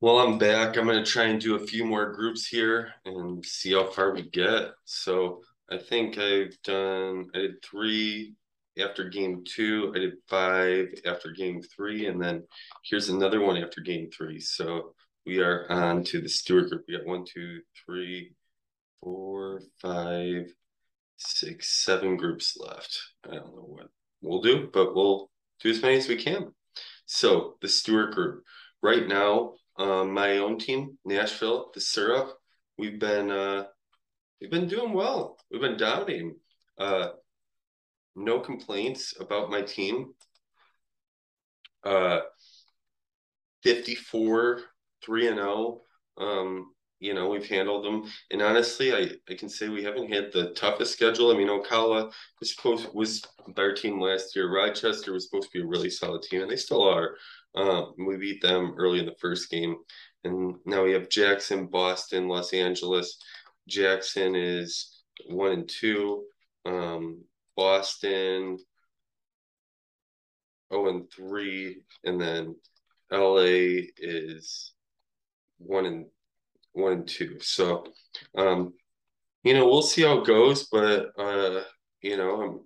Well, I'm back. I'm going to try and do a few more groups here and see how far we get. So I think I've done, I did three after game two, I did five after game three, and then here's another one after game three. So we are on to the Stewart group. We got one, two, three, four, five, six, seven groups left. I don't know what we'll do, but we'll do as many as we can. So the Stewart group. Right now, um, my own team, Nashville, the Syrup, we've been uh, we've been doing well. We've been dominating. Uh, no complaints about my team. Uh, 54 3 and 0. Um, you know, we've handled them. And honestly, I, I can say we haven't had the toughest schedule. I mean, Ocala was supposed was our team last year. Rochester was supposed to be a really solid team, and they still are. Um, we beat them early in the first game. And now we have Jackson, Boston, Los Angeles. Jackson is one and two. Um, Boston, oh and three, and then LA is one and one and two. So, um, you know, we'll see how it goes, but uh, you know, I'm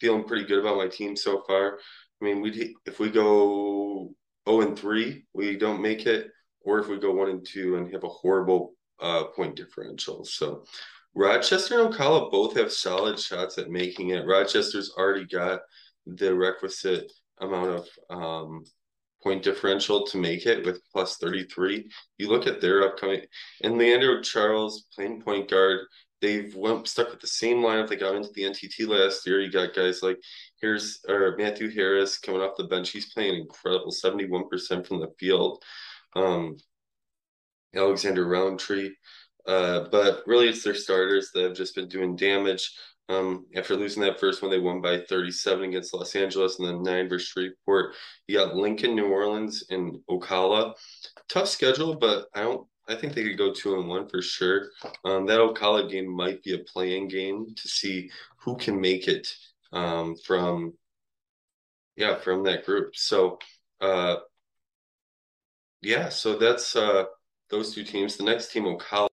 feeling pretty good about my team so far. I mean, we if we go 0 and 3, we don't make it, or if we go 1 and 2 and have a horrible uh, point differential. So Rochester and Ocala both have solid shots at making it. Rochester's already got the requisite amount of um, point differential to make it with plus 33. You look at their upcoming and Leandro Charles playing point guard. They've went stuck with the same lineup they got into the NTT last year. You got guys like here's or Matthew Harris coming off the bench. He's playing incredible, 71% from the field. Um, Alexander Roundtree. Uh, but really, it's their starters that have just been doing damage. Um, after losing that first one, they won by 37 against Los Angeles and then nine versus Shreveport. You got Lincoln, New Orleans, and Ocala. Tough schedule, but I don't. I think they could go two and one for sure. Um, that Ocala game might be a playing game to see who can make it um, from, yeah, from that group. So, uh, yeah, so that's uh, those two teams. The next team, Ocala.